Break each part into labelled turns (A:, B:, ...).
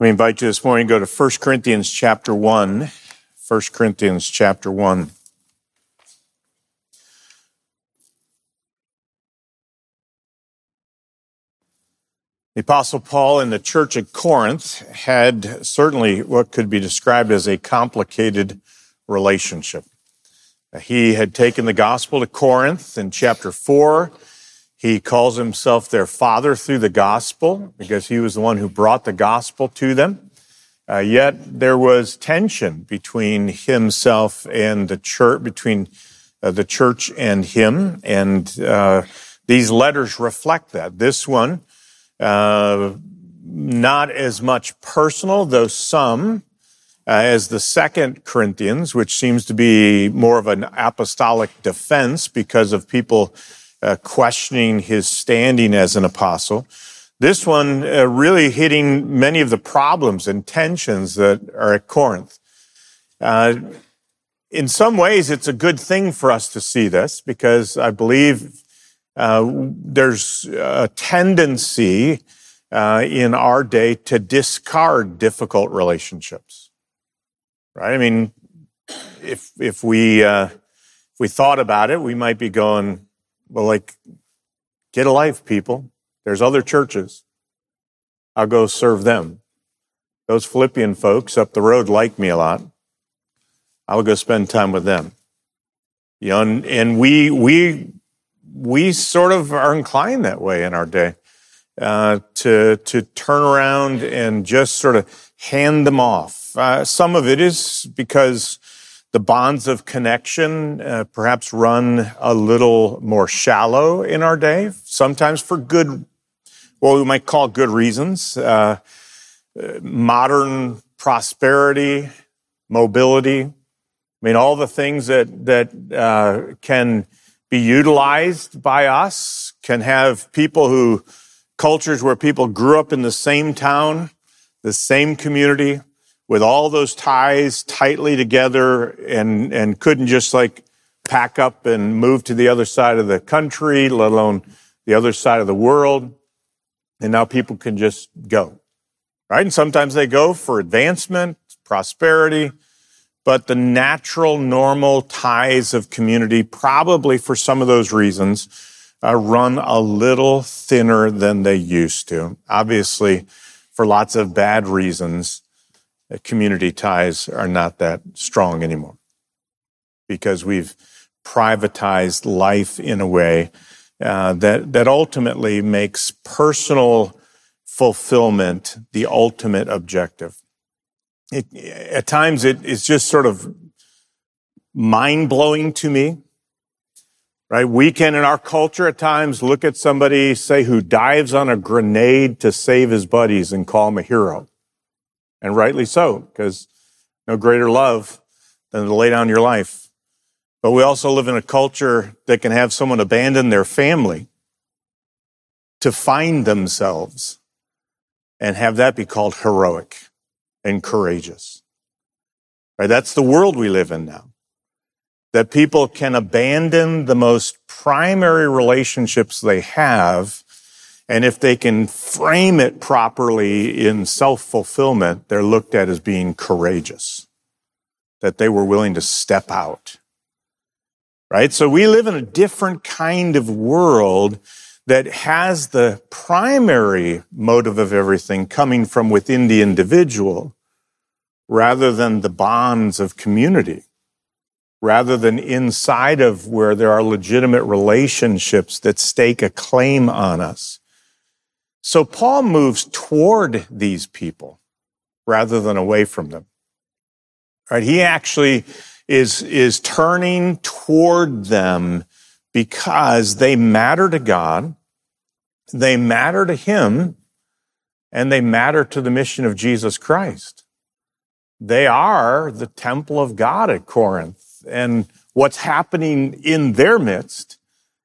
A: Me invite you this morning to go to 1 Corinthians chapter 1. 1 Corinthians chapter 1. The Apostle Paul in the church at Corinth had certainly what could be described as a complicated relationship. He had taken the gospel to Corinth in chapter 4. He calls himself their father through the gospel because he was the one who brought the gospel to them. Uh, yet there was tension between himself and the church, between uh, the church and him. And uh, these letters reflect that. This one, uh, not as much personal, though some, uh, as the second Corinthians, which seems to be more of an apostolic defense because of people uh, questioning his standing as an apostle. This one uh, really hitting many of the problems and tensions that are at Corinth. Uh, in some ways, it's a good thing for us to see this because I believe uh, there's a tendency uh, in our day to discard difficult relationships. Right? I mean, if if we uh, if we thought about it, we might be going, well, like, get a life, people. There's other churches. I'll go serve them. Those Philippian folks up the road like me a lot. I'll go spend time with them. You know, and, and we, we, we sort of are inclined that way in our day, uh, to, to turn around and just sort of hand them off. Uh, some of it is because the bonds of connection uh, perhaps run a little more shallow in our day, sometimes for good, what we might call good reasons. Uh, modern prosperity, mobility, I mean, all the things that, that uh, can be utilized by us can have people who, cultures where people grew up in the same town, the same community, with all those ties tightly together and, and couldn't just like pack up and move to the other side of the country, let alone the other side of the world. And now people can just go, right? And sometimes they go for advancement, prosperity, but the natural, normal ties of community, probably for some of those reasons, uh, run a little thinner than they used to. Obviously, for lots of bad reasons community ties are not that strong anymore because we've privatized life in a way uh, that that ultimately makes personal fulfillment the ultimate objective. It, at times, it is just sort of mind blowing to me. Right? We can, in our culture, at times look at somebody, say, who dives on a grenade to save his buddies and call him a hero and rightly so, because no greater love than to lay down your life. But we also live in a culture that can have someone abandon their family to find themselves and have that be called heroic and courageous. Right? That's the world we live in now. That people can abandon the most primary relationships they have and if they can frame it properly in self-fulfillment, they're looked at as being courageous, that they were willing to step out. Right? So we live in a different kind of world that has the primary motive of everything coming from within the individual rather than the bonds of community, rather than inside of where there are legitimate relationships that stake a claim on us. So Paul moves toward these people rather than away from them. Right? He actually is, is turning toward them because they matter to God, they matter to Him, and they matter to the mission of Jesus Christ. They are the temple of God at Corinth, and what's happening in their midst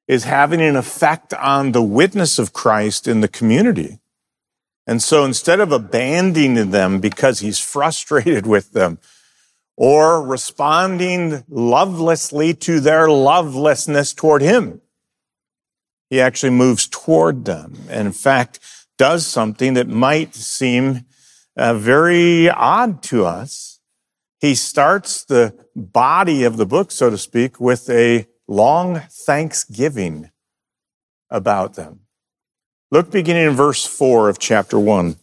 A: is having an effect on the witness of Christ in the community. And so instead of abandoning them because he's frustrated with them or responding lovelessly to their lovelessness toward him, he actually moves toward them and in fact does something that might seem uh, very odd to us. He starts the body of the book, so to speak, with a long thanksgiving about them. Look beginning in verse 4 of chapter 1.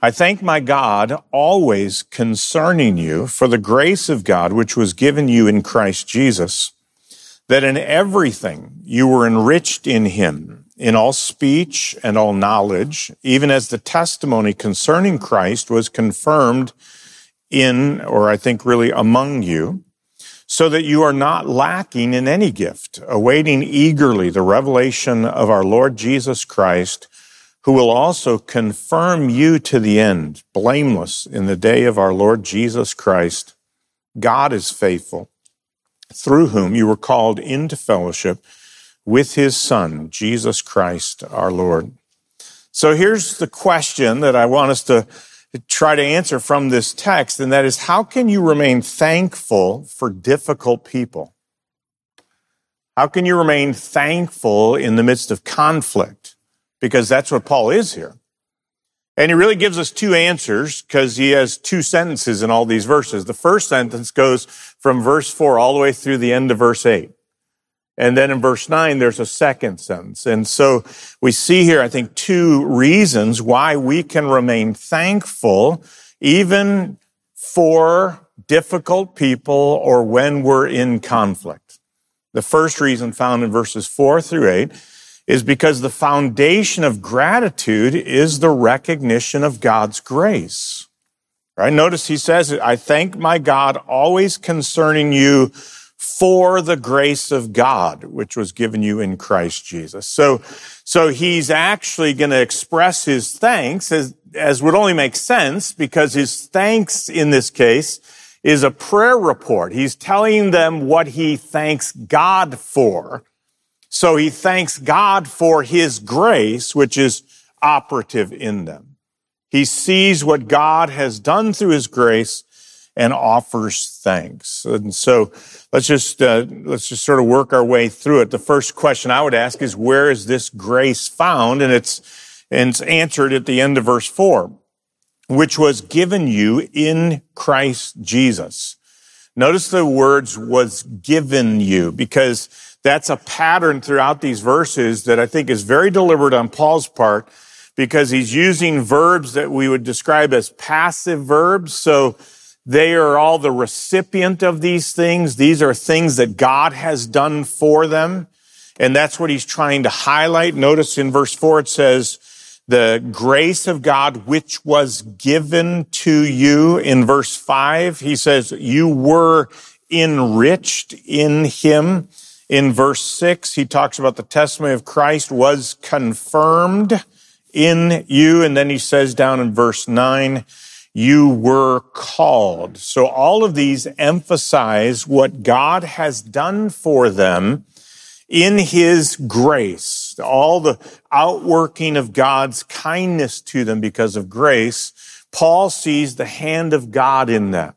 A: I thank my God always concerning you for the grace of God which was given you in Christ Jesus, that in everything you were enriched in him, in all speech and all knowledge, even as the testimony concerning Christ was confirmed in, or I think really among you, so that you are not lacking in any gift, awaiting eagerly the revelation of our Lord Jesus Christ, who will also confirm you to the end, blameless in the day of our Lord Jesus Christ. God is faithful, through whom you were called into fellowship with his Son, Jesus Christ our Lord. So here's the question that I want us to try to answer from this text, and that is how can you remain thankful for difficult people? How can you remain thankful in the midst of conflict? because that's what Paul is here. And he really gives us two answers because he has two sentences in all these verses. The first sentence goes from verse four all the way through the end of verse eight. And then in verse nine, there's a second sentence. And so we see here, I think, two reasons why we can remain thankful even for difficult people or when we're in conflict. The first reason found in verses four through eight is because the foundation of gratitude is the recognition of God's grace. Right? Notice he says, I thank my God always concerning you for the grace of God, which was given you in Christ Jesus. So, so he's actually going to express his thanks as, as would only make sense because his thanks in this case is a prayer report. He's telling them what he thanks God for so he thanks God for his grace, which is operative in them. He sees what God has done through his grace and offers thanks. And so let's just, uh, let's just sort of work our way through it. The first question I would ask is, where is this grace found? And it's, and it's answered at the end of verse four, which was given you in Christ Jesus. Notice the words was given you because that's a pattern throughout these verses that I think is very deliberate on Paul's part because he's using verbs that we would describe as passive verbs. So they are all the recipient of these things. These are things that God has done for them. And that's what he's trying to highlight. Notice in verse four, it says, the grace of God which was given to you. In verse five, he says, you were enriched in him. In verse six, he talks about the testimony of Christ was confirmed in you. And then he says down in verse nine, you were called. So all of these emphasize what God has done for them in his grace, all the outworking of God's kindness to them because of grace. Paul sees the hand of God in that.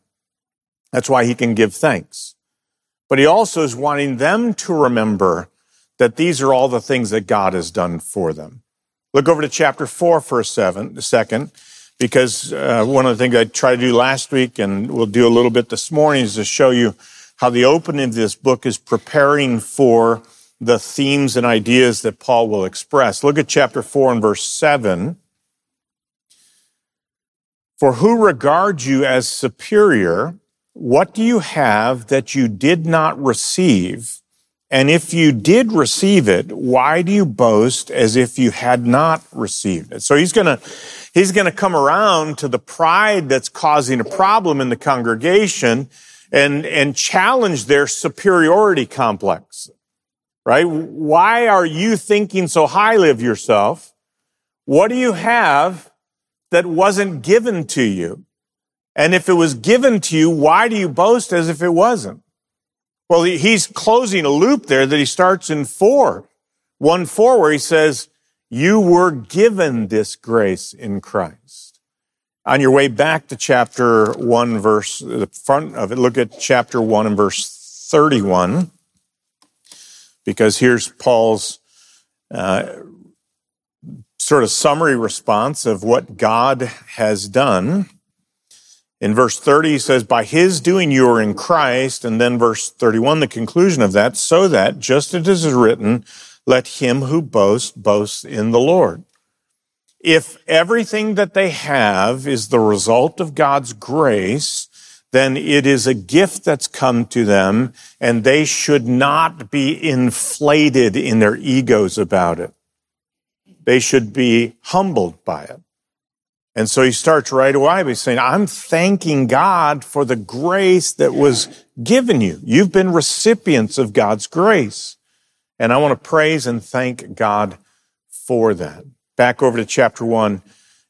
A: That's why he can give thanks. But he also is wanting them to remember that these are all the things that God has done for them. Look over to chapter four for a, seven, a second, because uh, one of the things I tried to do last week and we'll do a little bit this morning is to show you how the opening of this book is preparing for the themes and ideas that Paul will express. Look at chapter four and verse seven. For who regards you as superior what do you have that you did not receive? And if you did receive it, why do you boast as if you had not received it? So he's going to, he's going to come around to the pride that's causing a problem in the congregation and, and challenge their superiority complex, right? Why are you thinking so highly of yourself? What do you have that wasn't given to you? And if it was given to you, why do you boast as if it wasn't? Well, he's closing a loop there that he starts in four, one four, where he says, you were given this grace in Christ. On your way back to chapter one, verse, the front of it, look at chapter one and verse 31, because here's Paul's uh, sort of summary response of what God has done. In verse 30, he says, by his doing you are in Christ. And then verse 31, the conclusion of that, so that just as it is written, let him who boasts boast in the Lord. If everything that they have is the result of God's grace, then it is a gift that's come to them and they should not be inflated in their egos about it. They should be humbled by it. And so he starts right away by saying, I'm thanking God for the grace that was given you. You've been recipients of God's grace. And I want to praise and thank God for that. Back over to chapter one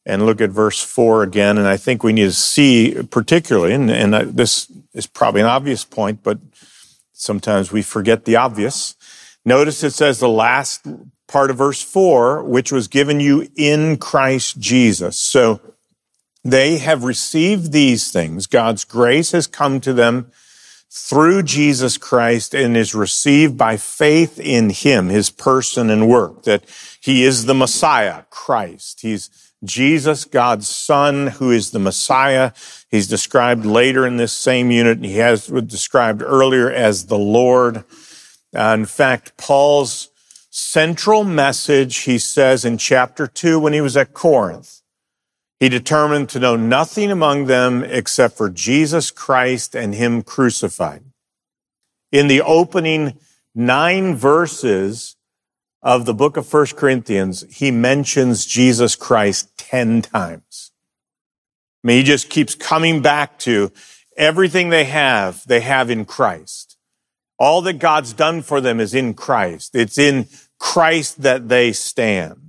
A: and look at verse four again. And I think we need to see particularly, and, and this is probably an obvious point, but sometimes we forget the obvious. Notice it says the last part of verse four, which was given you in Christ Jesus. So they have received these things. God's grace has come to them through Jesus Christ and is received by faith in him, his person and work, that he is the Messiah, Christ. He's Jesus, God's son, who is the Messiah. He's described later in this same unit. And He has described earlier as the Lord. Uh, in fact, Paul's central message, he says in chapter two, when he was at Corinth, he determined to know nothing among them except for Jesus Christ and him crucified. In the opening nine verses of the book of First Corinthians, he mentions Jesus Christ 10 times. I mean, he just keeps coming back to everything they have, they have in Christ. All that God's done for them is in Christ. It's in Christ that they stand.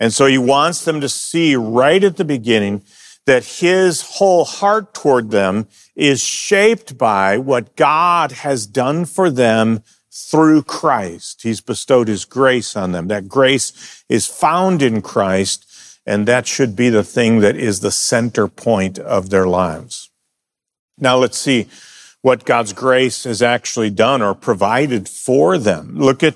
A: And so he wants them to see right at the beginning that his whole heart toward them is shaped by what God has done for them through Christ. He's bestowed his grace on them. That grace is found in Christ, and that should be the thing that is the center point of their lives. Now let's see what God's grace has actually done or provided for them. Look at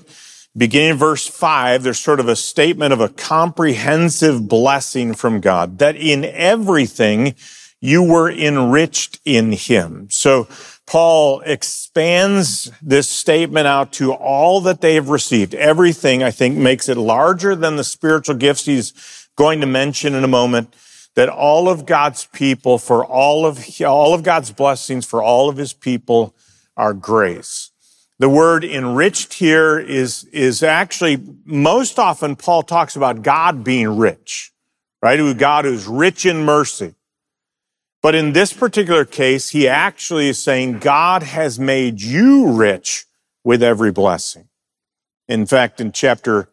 A: beginning in verse five. There's sort of a statement of a comprehensive blessing from God that in everything you were enriched in him. So Paul expands this statement out to all that they have received. Everything, I think, makes it larger than the spiritual gifts he's going to mention in a moment. That all of God's people, for all of, all of God's blessings for all of his people are grace. The word enriched here is, is actually most often Paul talks about God being rich, right? God who's rich in mercy. But in this particular case, he actually is saying God has made you rich with every blessing. In fact, in chapter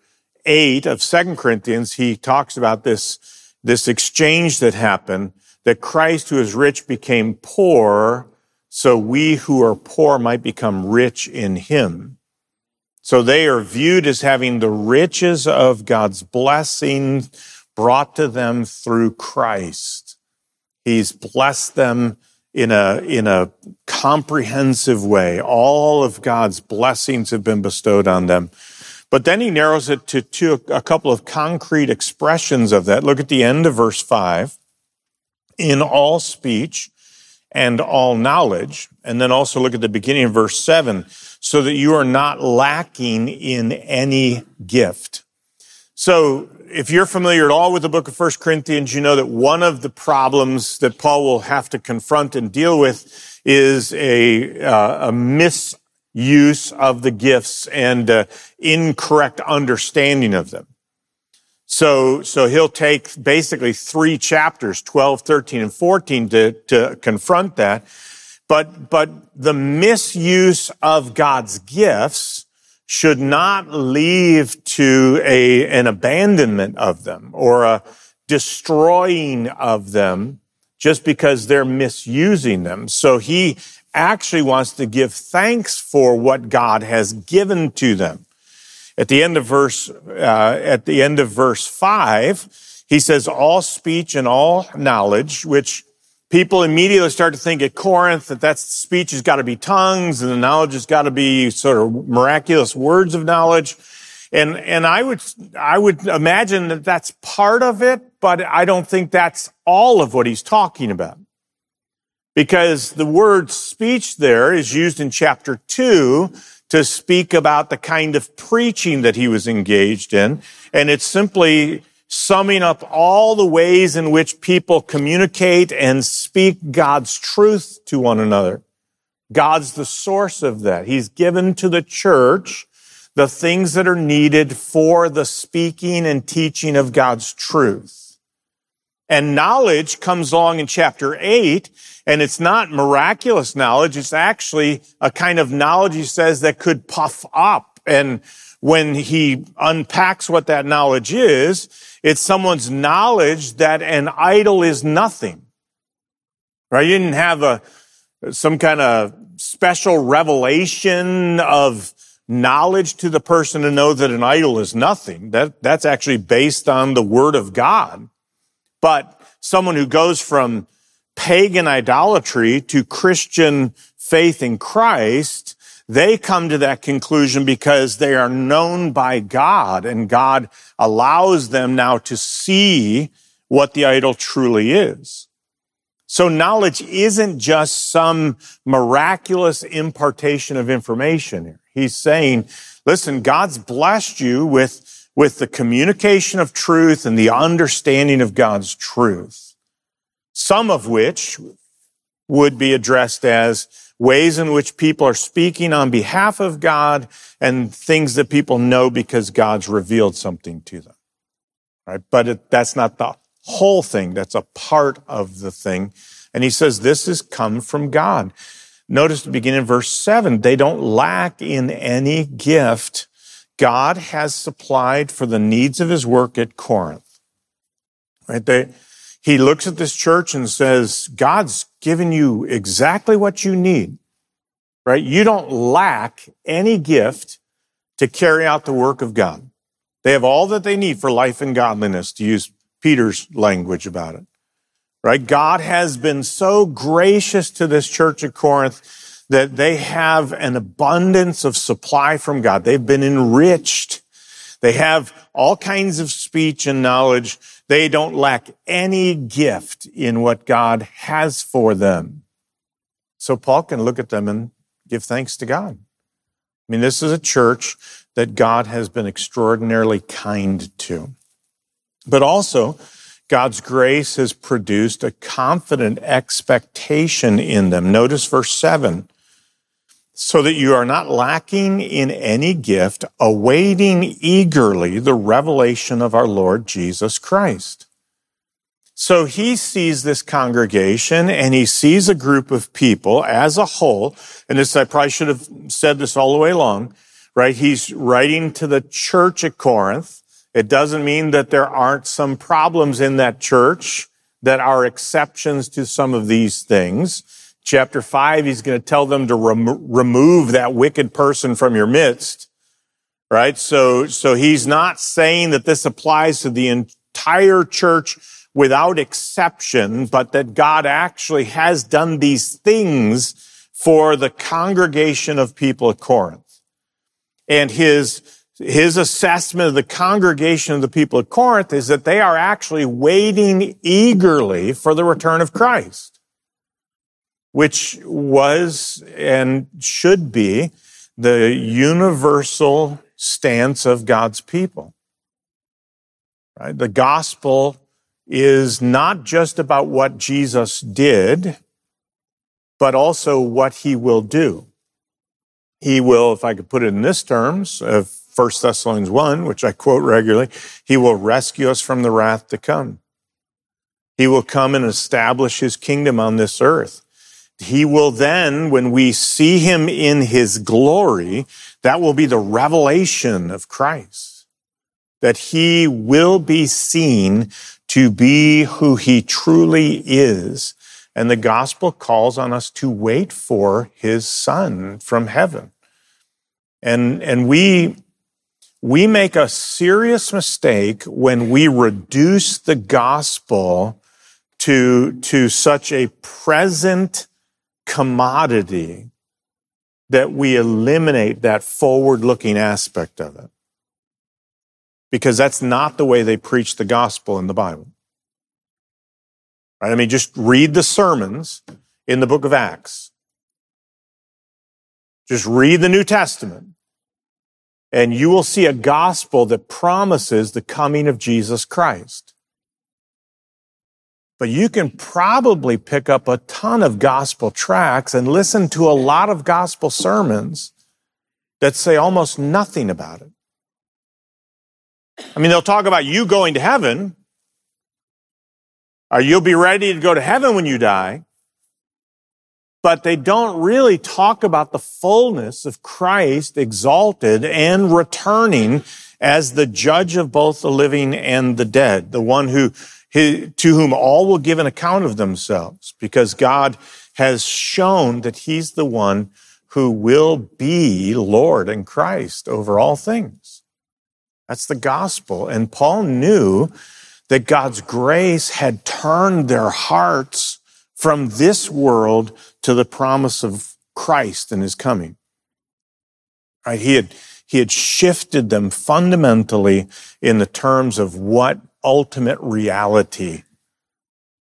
A: 8 of Second Corinthians, he talks about this, this exchange that happened, that Christ who is rich became poor, so we who are poor might become rich in him. So they are viewed as having the riches of God's blessing brought to them through Christ. He's blessed them in a, in a comprehensive way. All of God's blessings have been bestowed on them. But then he narrows it to, to a couple of concrete expressions of that. Look at the end of verse five. In all speech and all knowledge. And then also look at the beginning of verse seven, so that you are not lacking in any gift. So if you're familiar at all with the book of First Corinthians, you know that one of the problems that Paul will have to confront and deal with is a, uh, a misuse of the gifts and uh, incorrect understanding of them. So, so he'll take basically three chapters, 12, 13, and 14 to, to confront that. But, but the misuse of God's gifts should not lead to a, an abandonment of them or a destroying of them just because they're misusing them. So he actually wants to give thanks for what God has given to them. At the end of verse, uh, at the end of verse five, he says, all speech and all knowledge, which people immediately start to think at Corinth that that speech has got to be tongues and the knowledge has got to be sort of miraculous words of knowledge. And, and I would, I would imagine that that's part of it, but I don't think that's all of what he's talking about. Because the word speech there is used in chapter two to speak about the kind of preaching that he was engaged in. And it's simply summing up all the ways in which people communicate and speak God's truth to one another. God's the source of that. He's given to the church the things that are needed for the speaking and teaching of God's truth. And knowledge comes along in chapter 8, and it's not miraculous knowledge. It's actually a kind of knowledge, he says, that could puff up. And when he unpacks what that knowledge is, it's someone's knowledge that an idol is nothing. Right? You didn't have a, some kind of special revelation of knowledge to the person to know that an idol is nothing. That, that's actually based on the word of God. But someone who goes from pagan idolatry to Christian faith in Christ, they come to that conclusion because they are known by God and God allows them now to see what the idol truly is. So knowledge isn't just some miraculous impartation of information here. He's saying, listen, God's blessed you with, with the communication of truth and the understanding of God's truth. Some of which would be addressed as ways in which people are speaking on behalf of God and things that people know because God's revealed something to them. Right? But it, that's not the whole thing. That's a part of the thing. And he says, this has come from God. Notice the beginning in verse seven, they don't lack in any gift. God has supplied for the needs of his work at Corinth. Right? They, he looks at this church and says, God's given you exactly what you need. Right? You don't lack any gift to carry out the work of God. They have all that they need for life and godliness, to use Peter's language about it. Right? God has been so gracious to this church at Corinth that they have an abundance of supply from God. They've been enriched. They have all kinds of speech and knowledge. They don't lack any gift in what God has for them. So Paul can look at them and give thanks to God. I mean, this is a church that God has been extraordinarily kind to. But also, God's grace has produced a confident expectation in them. Notice verse 7 so that you are not lacking in any gift, awaiting eagerly the revelation of our Lord Jesus Christ. So he sees this congregation and he sees a group of people as a whole. And this, I probably should have said this all the way along, right? He's writing to the church at Corinth. It doesn't mean that there aren't some problems in that church that are exceptions to some of these things. Chapter five, he's going to tell them to rem- remove that wicked person from your midst. Right? So, so he's not saying that this applies to the entire church without exception, but that God actually has done these things for the congregation of people at Corinth. And his, his assessment of the congregation of the people at Corinth is that they are actually waiting eagerly for the return of Christ, which was and should be the universal stance of God's people. Right? The gospel is not just about what Jesus did, but also what he will do. He will, if I could put it in this terms of 1 Thessalonians 1, which I quote regularly, he will rescue us from the wrath to come. He will come and establish his kingdom on this earth. He will then, when we see him in his glory, that will be the revelation of Christ. That he will be seen to be who he truly is. And the gospel calls on us to wait for his son from heaven. And, and we, we make a serious mistake when we reduce the gospel to, to such a present commodity that we eliminate that forward looking aspect of it. because that's not the way they preach the gospel in the Bible. Right? I mean, just read the sermons in the book of Acts. Just read the New Testament and you will see a gospel that promises the coming of Jesus Christ. But you can probably pick up a ton of gospel tracts and listen to a lot of gospel sermons that say almost nothing about it. I mean, they'll talk about you going to heaven, or you'll be ready to go to heaven when you die but they don't really talk about the fullness of Christ exalted and returning as the judge of both the living and the dead, the one who, to whom all will give an account of themselves, because God has shown that he's the one who will be Lord and Christ over all things. That's the gospel. And Paul knew that God's grace had turned their hearts from this world to the promise of Christ and his coming. Right? He had, he had shifted them fundamentally in the terms of what ultimate reality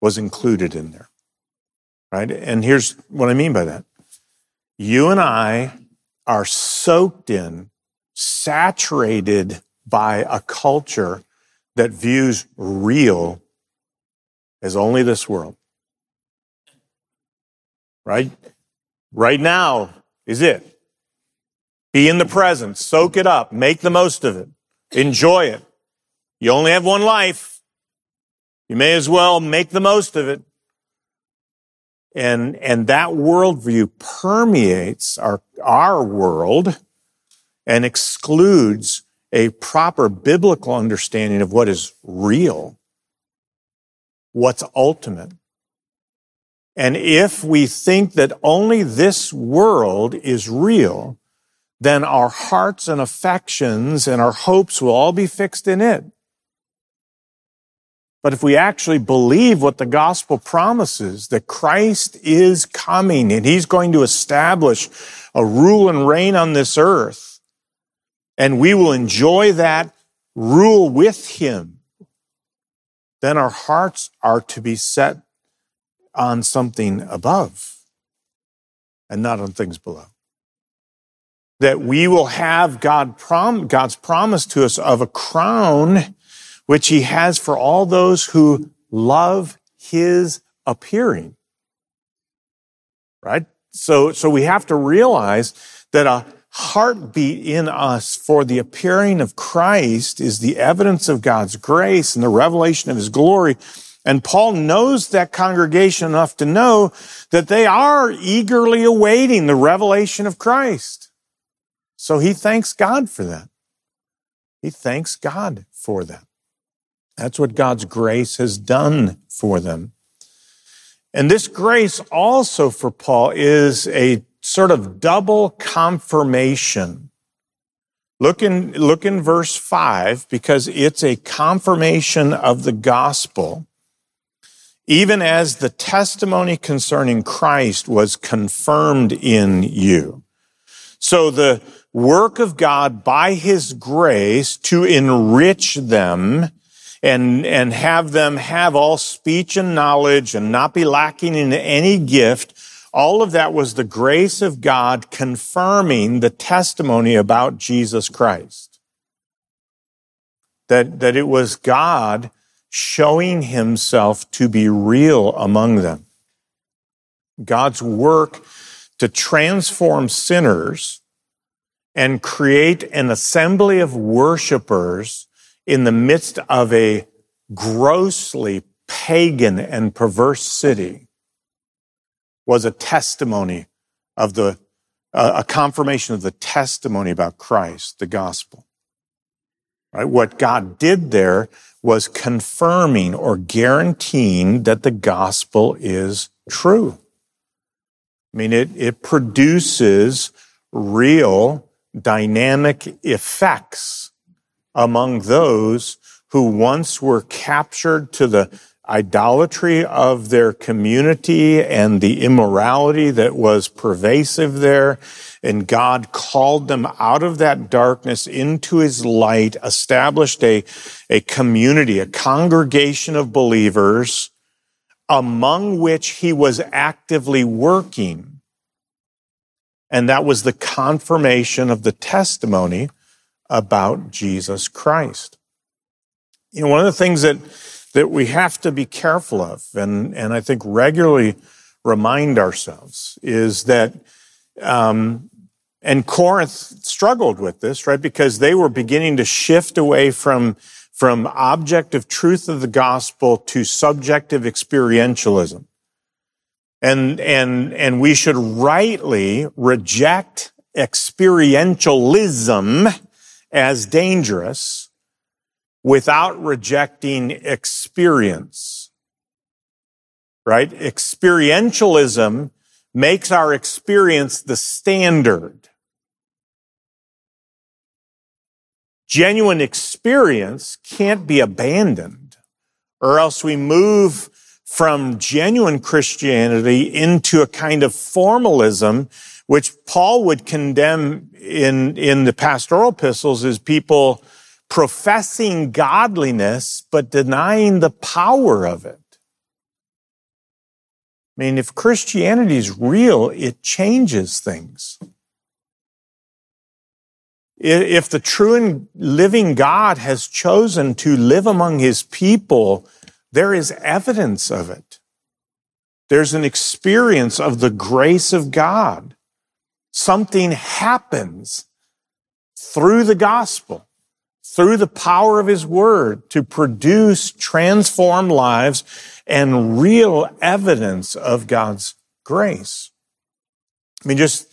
A: was included in there. Right? And here's what I mean by that. You and I are soaked in, saturated by a culture that views real as only this world right? Right now is it. Be in the present, soak it up, make the most of it, enjoy it. You only have one life. You may as well make the most of it. And, and that worldview permeates our, our world and excludes a proper biblical understanding of what is real, what's ultimate. And if we think that only this world is real, then our hearts and affections and our hopes will all be fixed in it. But if we actually believe what the gospel promises, that Christ is coming and he's going to establish a rule and reign on this earth, and we will enjoy that rule with him, then our hearts are to be set on something above and not on things below. That we will have God prom- God's promise to us of a crown which he has for all those who love his appearing. Right? So, so we have to realize that a heartbeat in us for the appearing of Christ is the evidence of God's grace and the revelation of his glory and Paul knows that congregation enough to know that they are eagerly awaiting the revelation of Christ. So he thanks God for that. He thanks God for that. That's what God's grace has done for them. And this grace also for Paul is a sort of double confirmation. Look in, look in verse five because it's a confirmation of the gospel even as the testimony concerning Christ was confirmed in you. So the work of God by his grace to enrich them and, and have them have all speech and knowledge and not be lacking in any gift. All of that was the grace of God confirming the testimony about Jesus Christ. That, that it was God showing himself to be real among them. God's work to transform sinners and create an assembly of worshipers in the midst of a grossly pagan and perverse city was a testimony of the, uh, a confirmation of the testimony about Christ, the gospel. Right? What God did there was confirming or guaranteeing that the gospel is true. I mean, it, it produces real dynamic effects among those who once were captured to the idolatry of their community and the immorality that was pervasive there. And God called them out of that darkness into his light, established a, a community, a congregation of believers among which he was actively working. And that was the confirmation of the testimony about Jesus Christ. You know, one of the things that, that we have to be careful of, and, and I think regularly remind ourselves, is that, um, and Corinth struggled with this, right? Because they were beginning to shift away from, from objective truth of the gospel to subjective experientialism. And, and, and we should rightly reject experientialism as dangerous without rejecting experience. Right? Experientialism makes our experience the standard. Genuine experience can't be abandoned or else we move from genuine Christianity into a kind of formalism which Paul would condemn in, in the pastoral epistles as people professing godliness, but denying the power of it. I mean, if Christianity is real, it changes things. If the true and living God has chosen to live among his people, there is evidence of it. There's an experience of the grace of God something happens through the gospel, through the power of his word to produce transformed lives and real evidence of God's grace. I mean, just,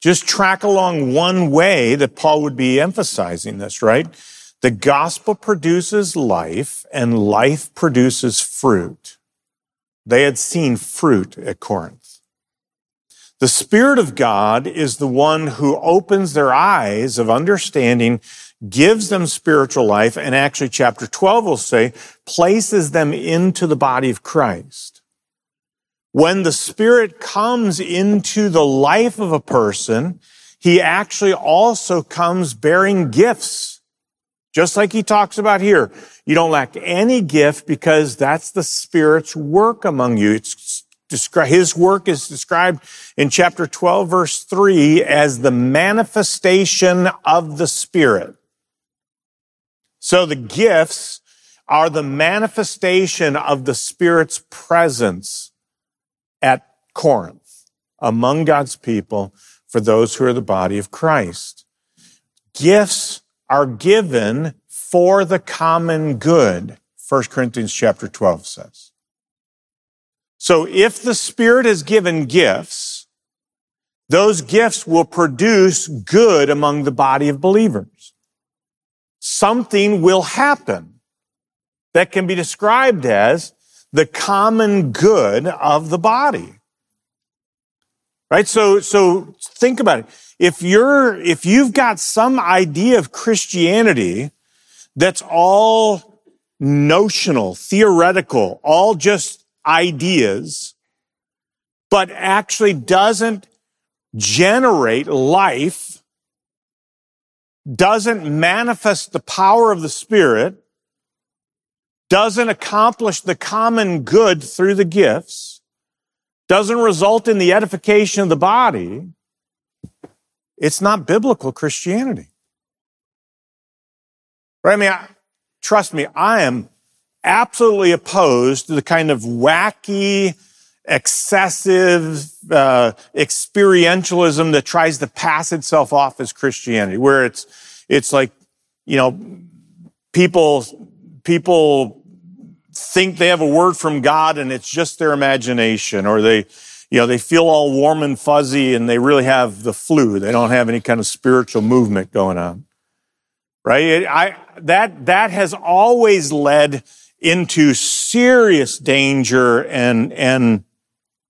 A: just track along one way that Paul would be emphasizing this, right? The gospel produces life and life produces fruit. They had seen fruit at Corinth. The Spirit of God is the one who opens their eyes of understanding, gives them spiritual life, and actually chapter 12 will say, places them into the body of Christ. When the Spirit comes into the life of a person, he actually also comes bearing gifts. Just like he talks about here. You don't lack any gift because that's the Spirit's work among you. It's his work is described in chapter 12, verse 3 as the manifestation of the Spirit. So the gifts are the manifestation of the Spirit's presence at Corinth among God's people for those who are the body of Christ. Gifts are given for the common good, 1 Corinthians chapter 12 says. So if the Spirit has given gifts, those gifts will produce good among the body of believers. Something will happen that can be described as the common good of the body. Right? So, so think about it. If you're, if you've got some idea of Christianity that's all notional, theoretical, all just ideas, but actually doesn't generate life, doesn't manifest the power of the Spirit, doesn't accomplish the common good through the gifts, doesn't result in the edification of the body, it's not biblical Christianity. Right? I mean, I, trust me, I am absolutely opposed to the kind of wacky, excessive uh, experientialism that tries to pass itself off as Christianity, where it's it's like you know people people think they have a word from God and it's just their imagination, or they you know they feel all warm and fuzzy and they really have the flu. They don't have any kind of spiritual movement going on, right? I that that has always led into serious danger and, and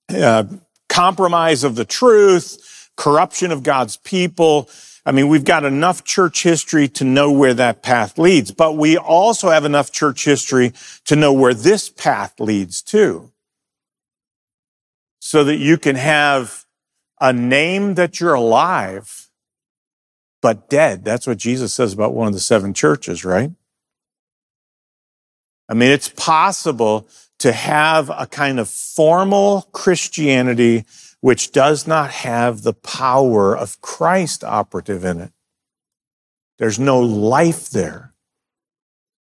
A: uh, compromise of the truth, corruption of God's people, I mean, we've got enough church history to know where that path leads, but we also have enough church history to know where this path leads to. So that you can have a name that you're alive, but dead. That's what Jesus says about one of the seven churches, right? I mean, it's possible to have a kind of formal Christianity which does not have the power of Christ operative in it. There's no life there.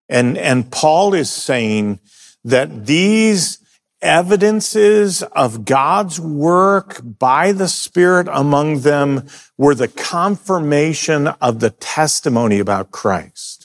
A: And, and Paul is saying that these evidences of God's work by the Spirit among them were the confirmation of the testimony about Christ.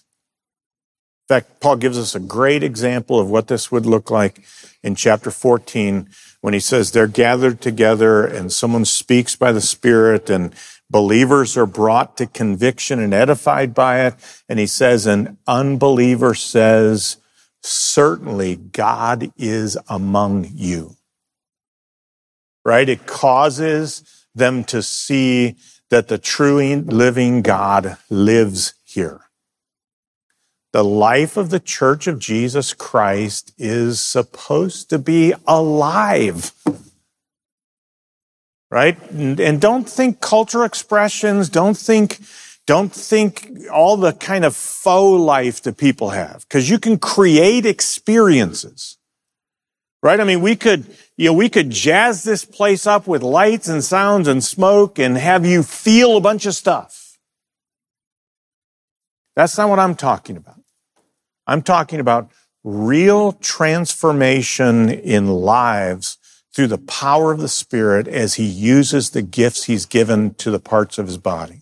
A: In fact, Paul gives us a great example of what this would look like in chapter 14 when he says they're gathered together and someone speaks by the Spirit and believers are brought to conviction and edified by it. And he says an unbeliever says, certainly God is among you. Right? It causes them to see that the true living God lives here. The life of the church of Jesus Christ is supposed to be alive. Right? And, don't think culture expressions, don't think don't think all the kind of faux life that people have, because you can create experiences. Right? I mean, we could, you know, we could jazz this place up with lights and sounds and smoke and have you feel a bunch of stuff. That's not what I'm talking about. I'm talking about real transformation in lives through the power of the Spirit as He uses the gifts He's given to the parts of His body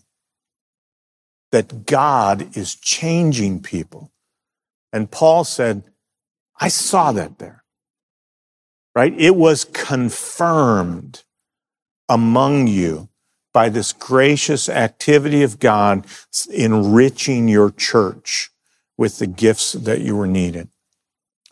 A: that God is changing people. And Paul said, I saw that there. Right? It was confirmed among you by this gracious activity of God enriching your church with the gifts that you were needed.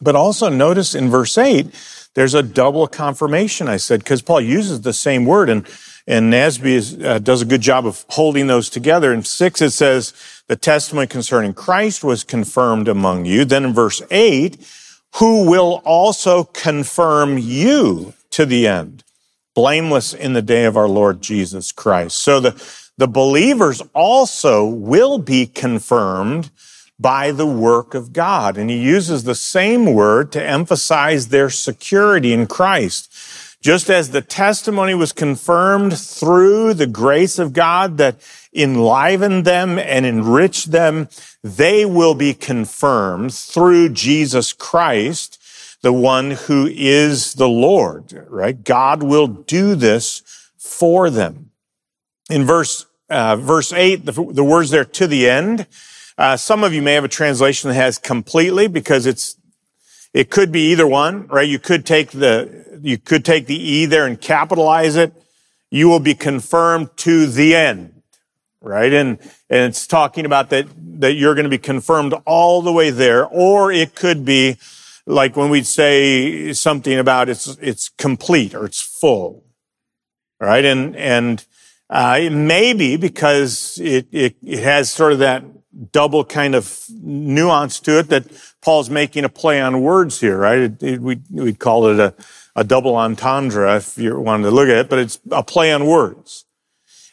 A: But also notice in verse 8, there's a double confirmation, I said, because Paul uses the same word. And and NASB is, uh, does a good job of holding those together. In six, it says, the testimony concerning Christ was confirmed among you. Then in verse eight, who will also confirm you to the end, blameless in the day of our Lord Jesus Christ. So the, the believers also will be confirmed by the work of God. And he uses the same word to emphasize their security in Christ. Just as the testimony was confirmed through the grace of God that enlivened them and enriched them, they will be confirmed through Jesus Christ, the one who is the Lord, right? God will do this for them. In verse, uh, verse eight, the, the, words there to the end, uh, some of you may have a translation that has completely because it's, it could be either one, right? You could take the, you could take the E there and capitalize it. You will be confirmed to the end, right? And, and it's talking about that, that you're going to be confirmed all the way there. Or it could be like when we'd say something about it's, it's complete or it's full, right? And, and, uh, maybe because it, it, it has sort of that double kind of nuance to it that Paul's making a play on words here, right? It, it, we, we'd call it a, a double entendre if you wanted to look at it, but it's a play on words.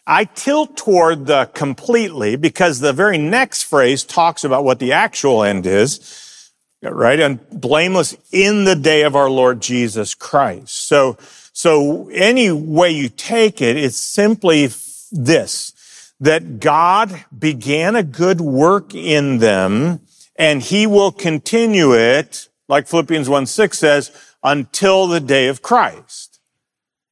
A: I tilt toward the completely because the very next phrase talks about what the actual end is, right? And blameless in the day of our Lord Jesus Christ. So, so any way you take it, it's simply this, that God began a good work in them and he will continue it, like Philippians 1 6 says, until the day of Christ.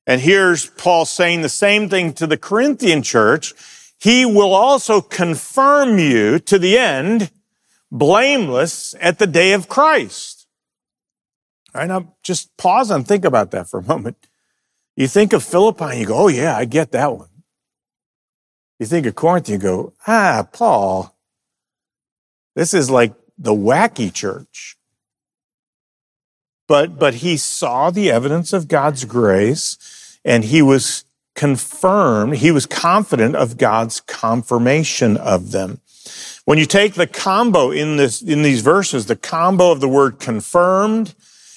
A: And here's Paul saying the same thing to the Corinthian church. He will also confirm you to the end, blameless at the day of Christ. All right, now just pause and think about that for a moment. You think of Philippi and you go, oh yeah, I get that one. You think of Corinth you go, ah, Paul, this is like the wacky church. But, but he saw the evidence of God's grace and he was confirmed, he was confident of God's confirmation of them. When you take the combo in this, in these verses, the combo of the word confirmed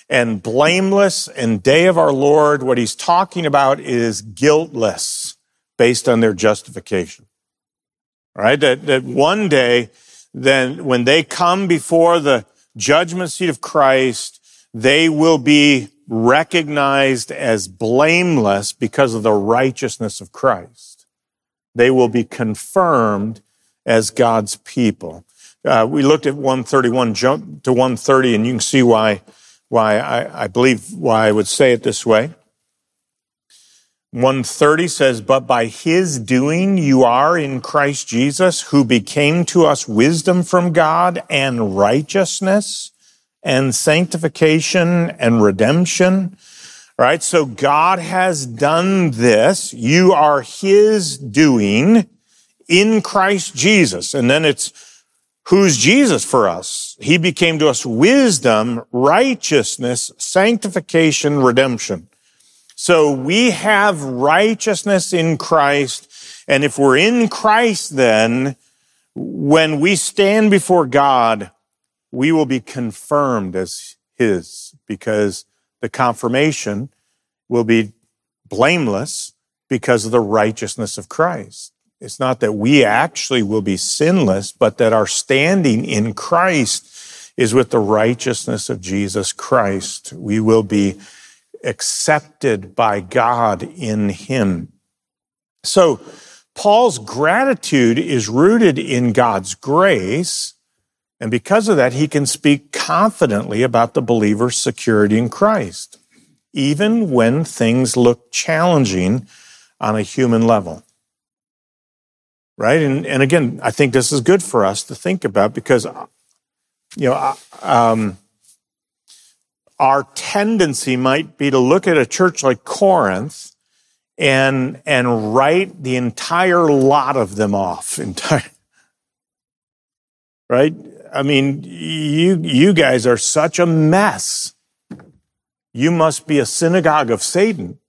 A: and blameless and day of our Lord, what he's talking about is guiltless based on their justification. Right. That, that one day, then when they come before the judgment seat of Christ, they will be recognized as blameless because of the righteousness of Christ. They will be confirmed as God's people. Uh, we looked at 131, jump to 130, and you can see why, why I, I believe why I would say it this way. 130 says, But by his doing you are in Christ Jesus, who became to us wisdom from God and righteousness and sanctification and redemption. Right? So God has done this. You are his doing in Christ Jesus. And then it's who's Jesus for us? He became to us wisdom, righteousness, sanctification, redemption. So we have righteousness in Christ. And if we're in Christ, then when we stand before God, we will be confirmed as his because the confirmation will be blameless because of the righteousness of Christ. It's not that we actually will be sinless, but that our standing in Christ is with the righteousness of Jesus Christ. We will be accepted by God in him. So Paul's gratitude is rooted in God's grace and because of that, he can speak confidently about the believer's security in Christ, even when things look challenging on a human level. Right? And, and again, I think this is good for us to think about because, you know, um, our tendency might be to look at a church like Corinth and, and write the entire lot of them off. Entire, right? I mean, you, you guys are such a mess. You must be a synagogue of Satan.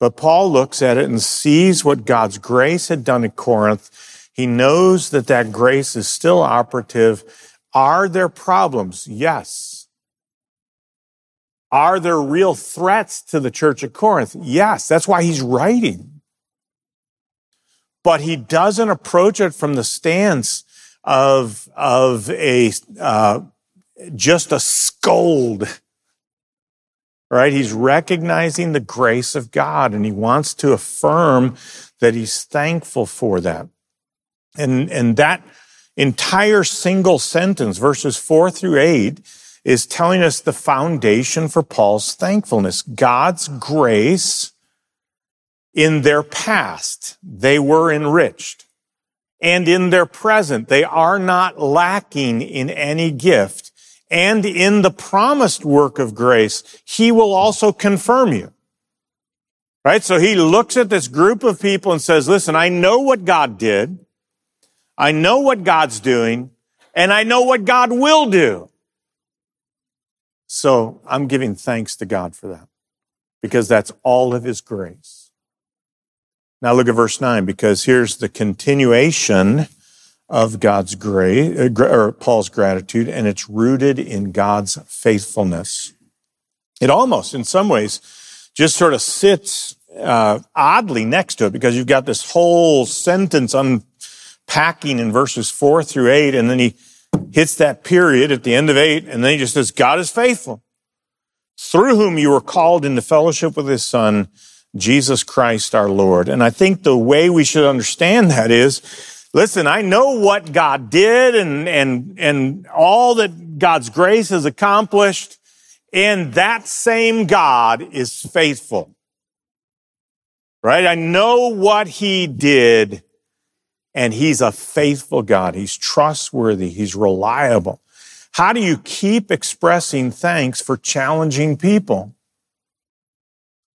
A: But Paul looks at it and sees what God's grace had done at Corinth. He knows that that grace is still operative. Are there problems? Yes. Are there real threats to the church at Corinth? Yes. That's why he's writing but he doesn't approach it from the stance of, of a, uh, just a scold. Right? He's recognizing the grace of God and he wants to affirm that he's thankful for that. And, and that entire single sentence, verses four through eight, is telling us the foundation for Paul's thankfulness. God's grace in their past, they were enriched. And in their present, they are not lacking in any gift. And in the promised work of grace, he will also confirm you. Right? So he looks at this group of people and says, listen, I know what God did. I know what God's doing and I know what God will do. So I'm giving thanks to God for that because that's all of his grace. Now look at verse 9, because here's the continuation of God's grace, uh, or Paul's gratitude, and it's rooted in God's faithfulness. It almost, in some ways, just sort of sits uh, oddly next to it because you've got this whole sentence unpacking in verses four through eight, and then he hits that period at the end of eight, and then he just says, God is faithful, through whom you were called into fellowship with his son, Jesus Christ our Lord. And I think the way we should understand that is, listen, I know what God did and, and, and all that God's grace has accomplished. And that same God is faithful. Right? I know what he did and he's a faithful God. He's trustworthy. He's reliable. How do you keep expressing thanks for challenging people?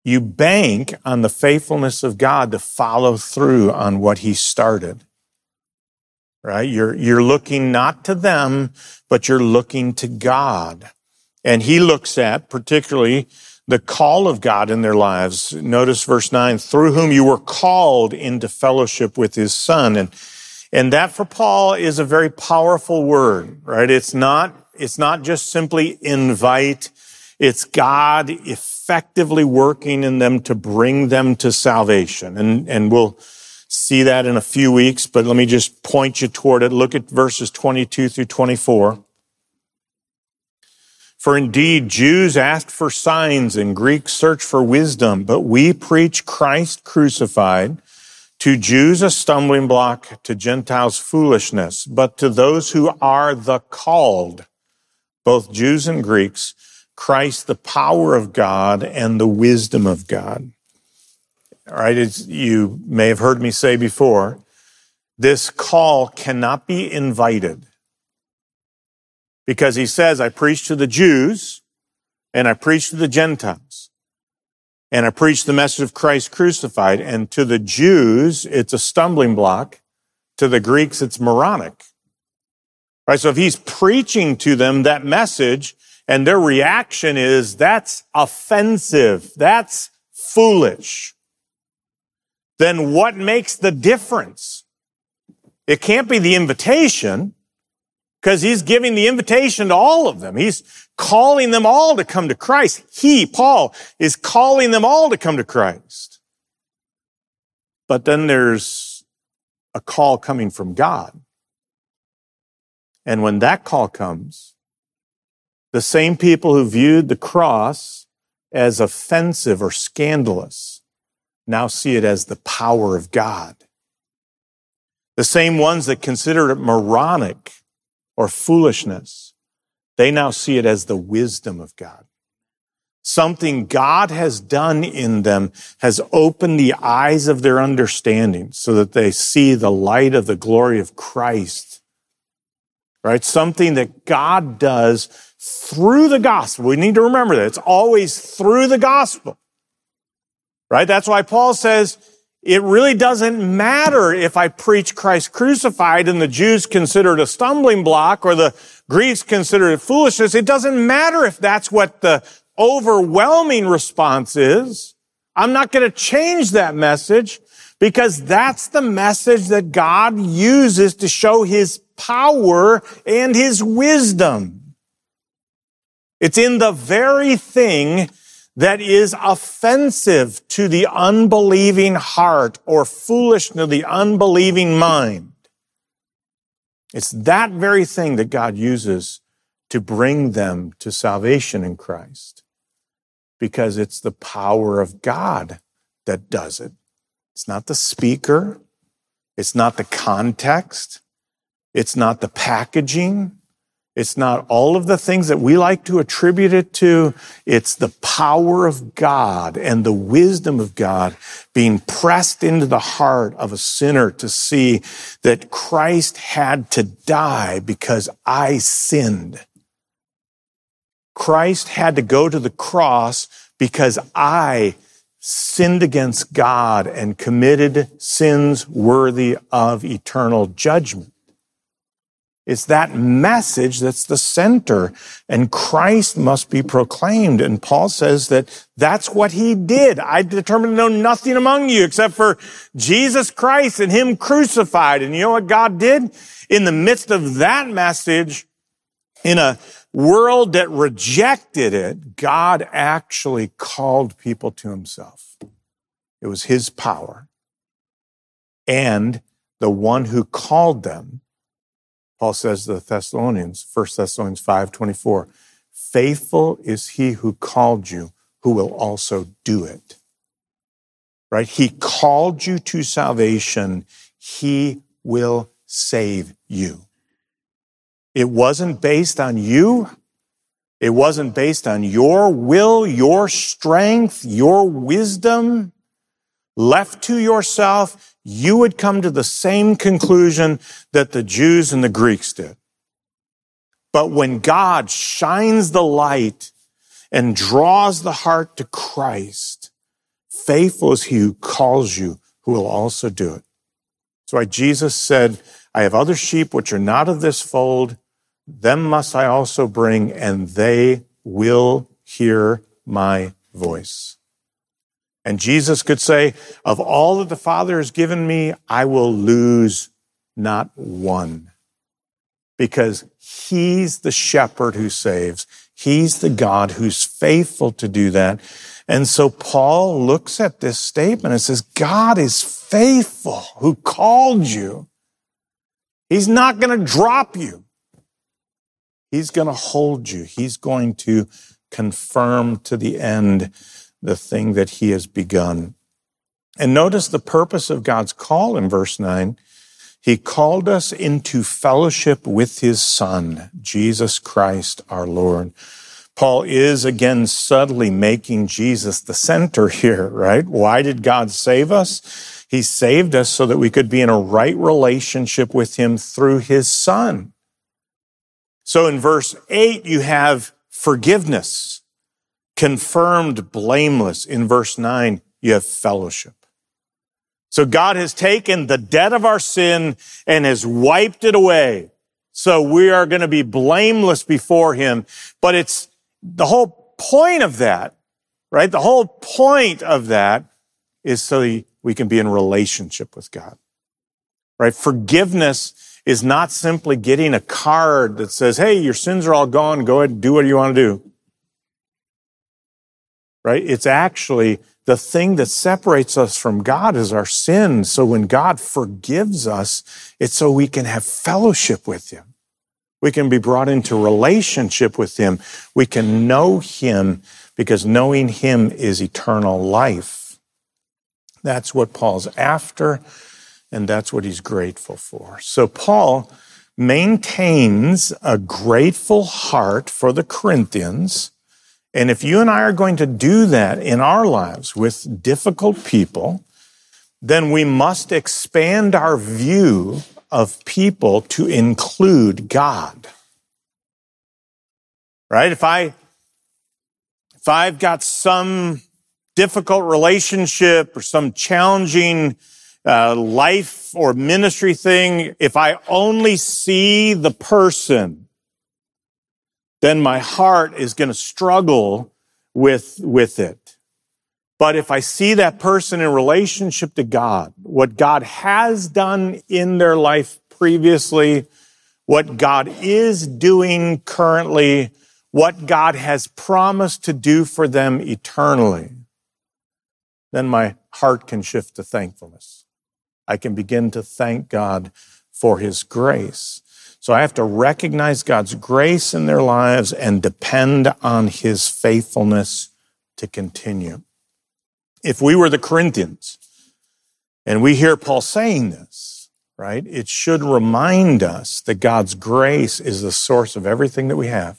A: You bank on the faithfulness of God to follow through on what he started. Right? You're, you're looking not to them, but you're looking to God. And he looks at particularly the call of God in their lives. Notice verse 9, through whom you were called into fellowship with his son. And, and that for Paul is a very powerful word, right? It's not, it's not just simply invite. It's God effectively working in them to bring them to salvation. And, and we'll see that in a few weeks, but let me just point you toward it. Look at verses 22 through 24. For indeed, Jews asked for signs and Greeks search for wisdom, but we preach Christ crucified, to Jews a stumbling block, to Gentiles foolishness, but to those who are the called, both Jews and Greeks, Christ the power of God and the wisdom of God. All right, as you may have heard me say before, this call cannot be invited because he says, I preach to the Jews and I preach to the Gentiles. And I preach the message of Christ crucified. And to the Jews, it's a stumbling block. To the Greeks, it's moronic. Right? So if he's preaching to them that message and their reaction is, that's offensive. That's foolish. Then what makes the difference? It can't be the invitation because he's giving the invitation to all of them. He's calling them all to come to Christ. He, Paul, is calling them all to come to Christ. But then there's a call coming from God. And when that call comes, the same people who viewed the cross as offensive or scandalous now see it as the power of God. The same ones that considered it moronic or foolishness. They now see it as the wisdom of God. Something God has done in them has opened the eyes of their understanding so that they see the light of the glory of Christ. Right? Something that God does through the gospel. We need to remember that. It's always through the gospel. Right? That's why Paul says, it really doesn't matter if I preach Christ crucified and the Jews consider it a stumbling block or the Greeks consider it foolishness. It doesn't matter if that's what the overwhelming response is. I'm not going to change that message because that's the message that God uses to show his power and his wisdom. It's in the very thing that is offensive to the unbelieving heart or foolish to the unbelieving mind. It's that very thing that God uses to bring them to salvation in Christ because it's the power of God that does it. It's not the speaker. It's not the context. It's not the packaging. It's not all of the things that we like to attribute it to. It's the power of God and the wisdom of God being pressed into the heart of a sinner to see that Christ had to die because I sinned. Christ had to go to the cross because I sinned against God and committed sins worthy of eternal judgment. It's that message that's the center and Christ must be proclaimed. And Paul says that that's what he did. I determined to know nothing among you except for Jesus Christ and him crucified. And you know what God did? In the midst of that message, in a world that rejected it, God actually called people to himself. It was his power. And the one who called them Paul says to the Thessalonians, 1 Thessalonians 5 24, faithful is he who called you, who will also do it. Right? He called you to salvation. He will save you. It wasn't based on you. It wasn't based on your will, your strength, your wisdom. Left to yourself, you would come to the same conclusion that the Jews and the Greeks did. But when God shines the light and draws the heart to Christ, faithful is he who calls you, who will also do it. That's why Jesus said, I have other sheep which are not of this fold. Them must I also bring, and they will hear my voice. And Jesus could say, of all that the Father has given me, I will lose not one. Because he's the shepherd who saves. He's the God who's faithful to do that. And so Paul looks at this statement and says, God is faithful who called you. He's not going to drop you. He's going to hold you. He's going to confirm to the end the thing that he has begun. And notice the purpose of God's call in verse 9. He called us into fellowship with his son, Jesus Christ our Lord. Paul is again subtly making Jesus the center here, right? Why did God save us? He saved us so that we could be in a right relationship with him through his son. So in verse 8, you have forgiveness, confirmed blameless. In verse 9, you have fellowship. So God has taken the debt of our sin and has wiped it away. So we are going to be blameless before him. But it's the whole point of that, right? The whole point of that is so we can be in relationship with God, right? Forgiveness is not simply getting a card that says, Hey, your sins are all gone. Go ahead and do what you want to do. Right? It's actually the thing that separates us from God is our sin. So when God forgives us, it's so we can have fellowship with Him. We can be brought into relationship with Him. We can know Him because knowing Him is eternal life. That's what Paul's after, and that's what he's grateful for. So Paul maintains a grateful heart for the Corinthians. And if you and I are going to do that in our lives with difficult people, then we must expand our view of people to include God. Right? If I, if I've got some difficult relationship or some challenging uh, life or ministry thing, if I only see the person, then my heart is going to struggle with, with it. But if I see that person in relationship to God, what God has done in their life previously, what God is doing currently, what God has promised to do for them eternally, then my heart can shift to thankfulness. I can begin to thank God for his grace. So I have to recognize God's grace in their lives and depend on his faithfulness to continue if we were the Corinthians and we hear Paul saying this, right, it should remind us that God's grace is the source of everything that we have.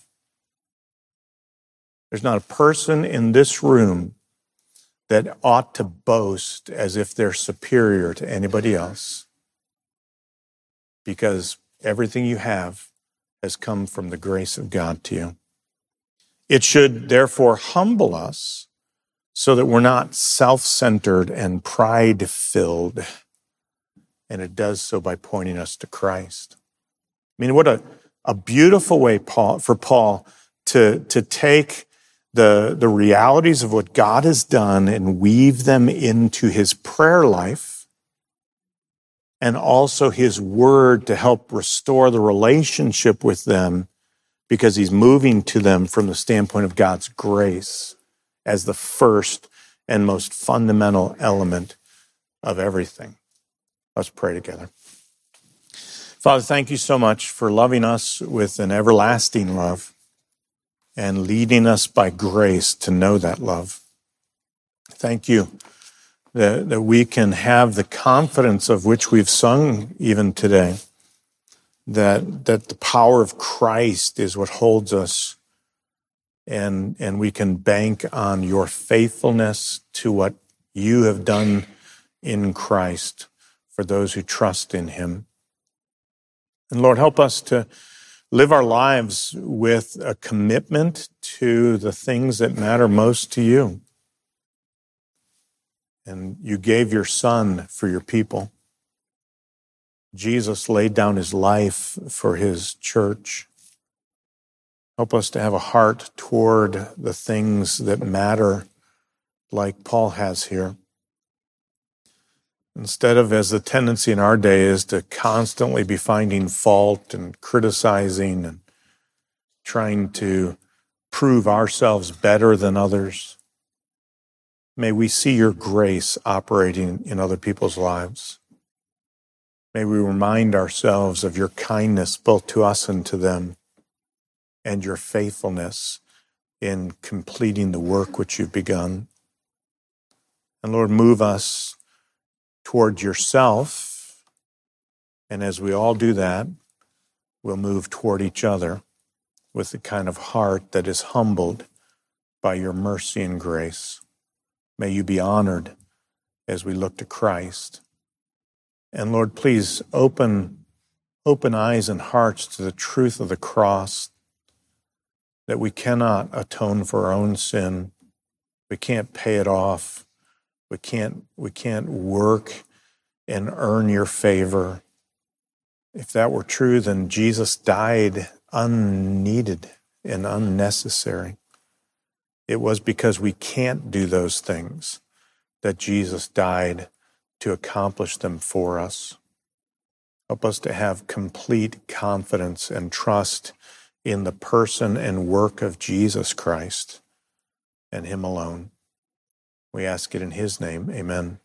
A: There's not a person in this room that ought to boast as if they're superior to anybody else because everything you have has come from the grace of God to you. It should therefore humble us so that we're not self centered and pride filled. And it does so by pointing us to Christ. I mean, what a, a beautiful way Paul, for Paul to, to take the, the realities of what God has done and weave them into his prayer life and also his word to help restore the relationship with them because he's moving to them from the standpoint of God's grace as the first and most fundamental element of everything. Let's pray together. Father, thank you so much for loving us with an everlasting love and leading us by grace to know that love. Thank you that, that we can have the confidence of which we've sung even today, that, that the power of Christ is what holds us and, and we can bank on your faithfulness to what you have done in Christ for those who trust in him. And Lord, help us to live our lives with a commitment to the things that matter most to you. And you gave your son for your people. Jesus laid down his life for his church. Help us to have a heart toward the things that matter like Paul has here. Instead of, as the tendency in our day is to constantly be finding fault and criticizing and trying to prove ourselves better than others, may we see your grace operating in other people's lives. May we remind ourselves of your kindness both to us and to them, and your faithfulness in completing the work which you've begun. And Lord, move us toward yourself. And as we all do that, we'll move toward each other with the kind of heart that is humbled by your mercy and grace. May you be honored as we look to Christ. And Lord, please open, open eyes and hearts to the truth of the cross that we cannot atone for our own sin. We can't pay it off. We can't, we can't work and earn your favor. If that were true, then Jesus died unneeded and unnecessary. It was because we can't do those things that Jesus died to accomplish them for us. Help us to have complete confidence and trust in the person and work of Jesus Christ and Him alone. We ask it in His name. Amen.